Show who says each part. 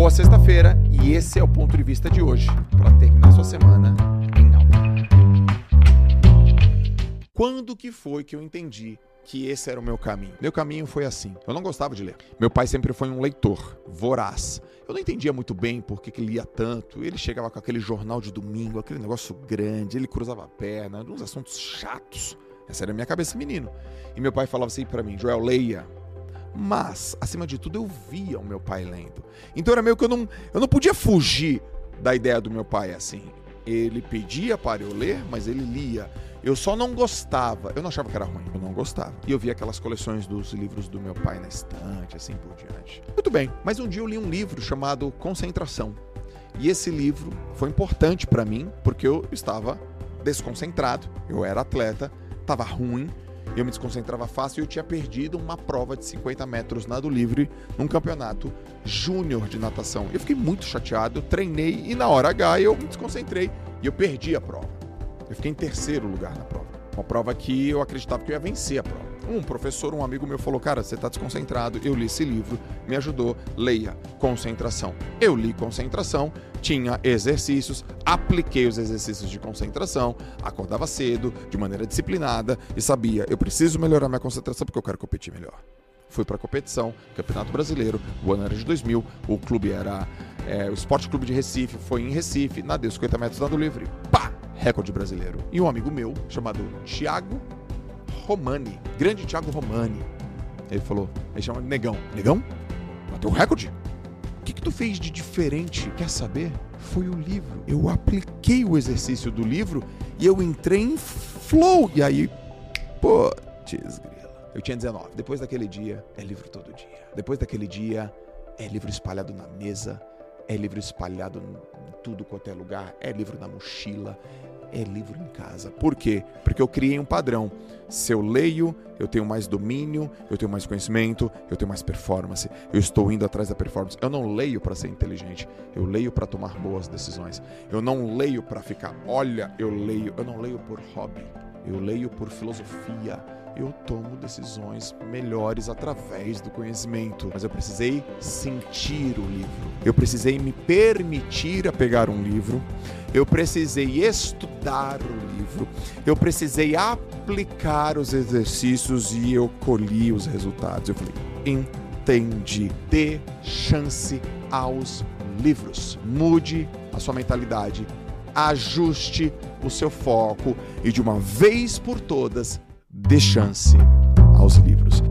Speaker 1: Boa sexta-feira e esse é o ponto de vista de hoje para terminar sua semana em alta. Quando que foi que eu entendi que esse era o meu caminho. Meu caminho foi assim. Eu não gostava de ler. Meu pai sempre foi um leitor, voraz. Eu não entendia muito bem por que, ele lia tanto. Ele chegava com aquele jornal de domingo, aquele negócio grande, ele cruzava a perna, uns assuntos chatos. Essa era a minha cabeça menino. E meu pai falava assim para mim: Joel, leia. Mas, acima de tudo, eu via o meu pai lendo. Então era meio que eu não, eu não podia fugir da ideia do meu pai assim. Ele pedia para eu ler, mas ele lia. Eu só não gostava. Eu não achava que era ruim, eu não gostava. E eu via aquelas coleções dos livros do meu pai na estante, assim por diante. Muito bem, mas um dia eu li um livro chamado Concentração. E esse livro foi importante para mim porque eu estava desconcentrado. Eu era atleta, estava ruim, eu me desconcentrava fácil e eu tinha perdido uma prova de 50 metros nado livre num campeonato júnior de natação. Eu fiquei muito chateado, treinei e na hora H eu me desconcentrei e eu perdi a prova. Eu fiquei em terceiro lugar na prova. Uma prova que eu acreditava que eu ia vencer a prova. Um professor, um amigo meu falou: Cara, você está desconcentrado. Eu li esse livro, me ajudou. Leia Concentração. Eu li Concentração, tinha exercícios, apliquei os exercícios de concentração, acordava cedo, de maneira disciplinada e sabia: eu preciso melhorar minha concentração porque eu quero competir melhor fui para a competição, Campeonato Brasileiro, o ano era de 2000, o clube era é, o Esporte Clube de Recife, foi em Recife, nadei 50 metros dado livre, pá, recorde brasileiro. E um amigo meu, chamado Thiago Romani, grande Thiago Romani, ele falou, ele chama Negão, Negão, bateu o recorde? O que, que tu fez de diferente? Quer saber? Foi o livro. Eu apliquei o exercício do livro e eu entrei em flow. E aí, putz, eu tinha 19. Depois daquele dia, é livro todo dia. Depois daquele dia, é livro espalhado na mesa, é livro espalhado em tudo quanto é lugar, é livro na mochila, é livro em casa. Por quê? Porque eu criei um padrão. Se eu leio, eu tenho mais domínio, eu tenho mais conhecimento, eu tenho mais performance. Eu estou indo atrás da performance. Eu não leio para ser inteligente, eu leio para tomar boas decisões. Eu não leio para ficar, olha, eu leio, eu não leio por hobby. Eu leio por filosofia eu tomo decisões melhores através do conhecimento. Mas eu precisei sentir o livro. Eu precisei me permitir a pegar um livro. Eu precisei estudar o livro. Eu precisei aplicar os exercícios e eu colhi os resultados. Eu falei, entendi. Dê chance aos livros. Mude a sua mentalidade. Ajuste o seu foco e de uma vez por todas dê chance aos livros.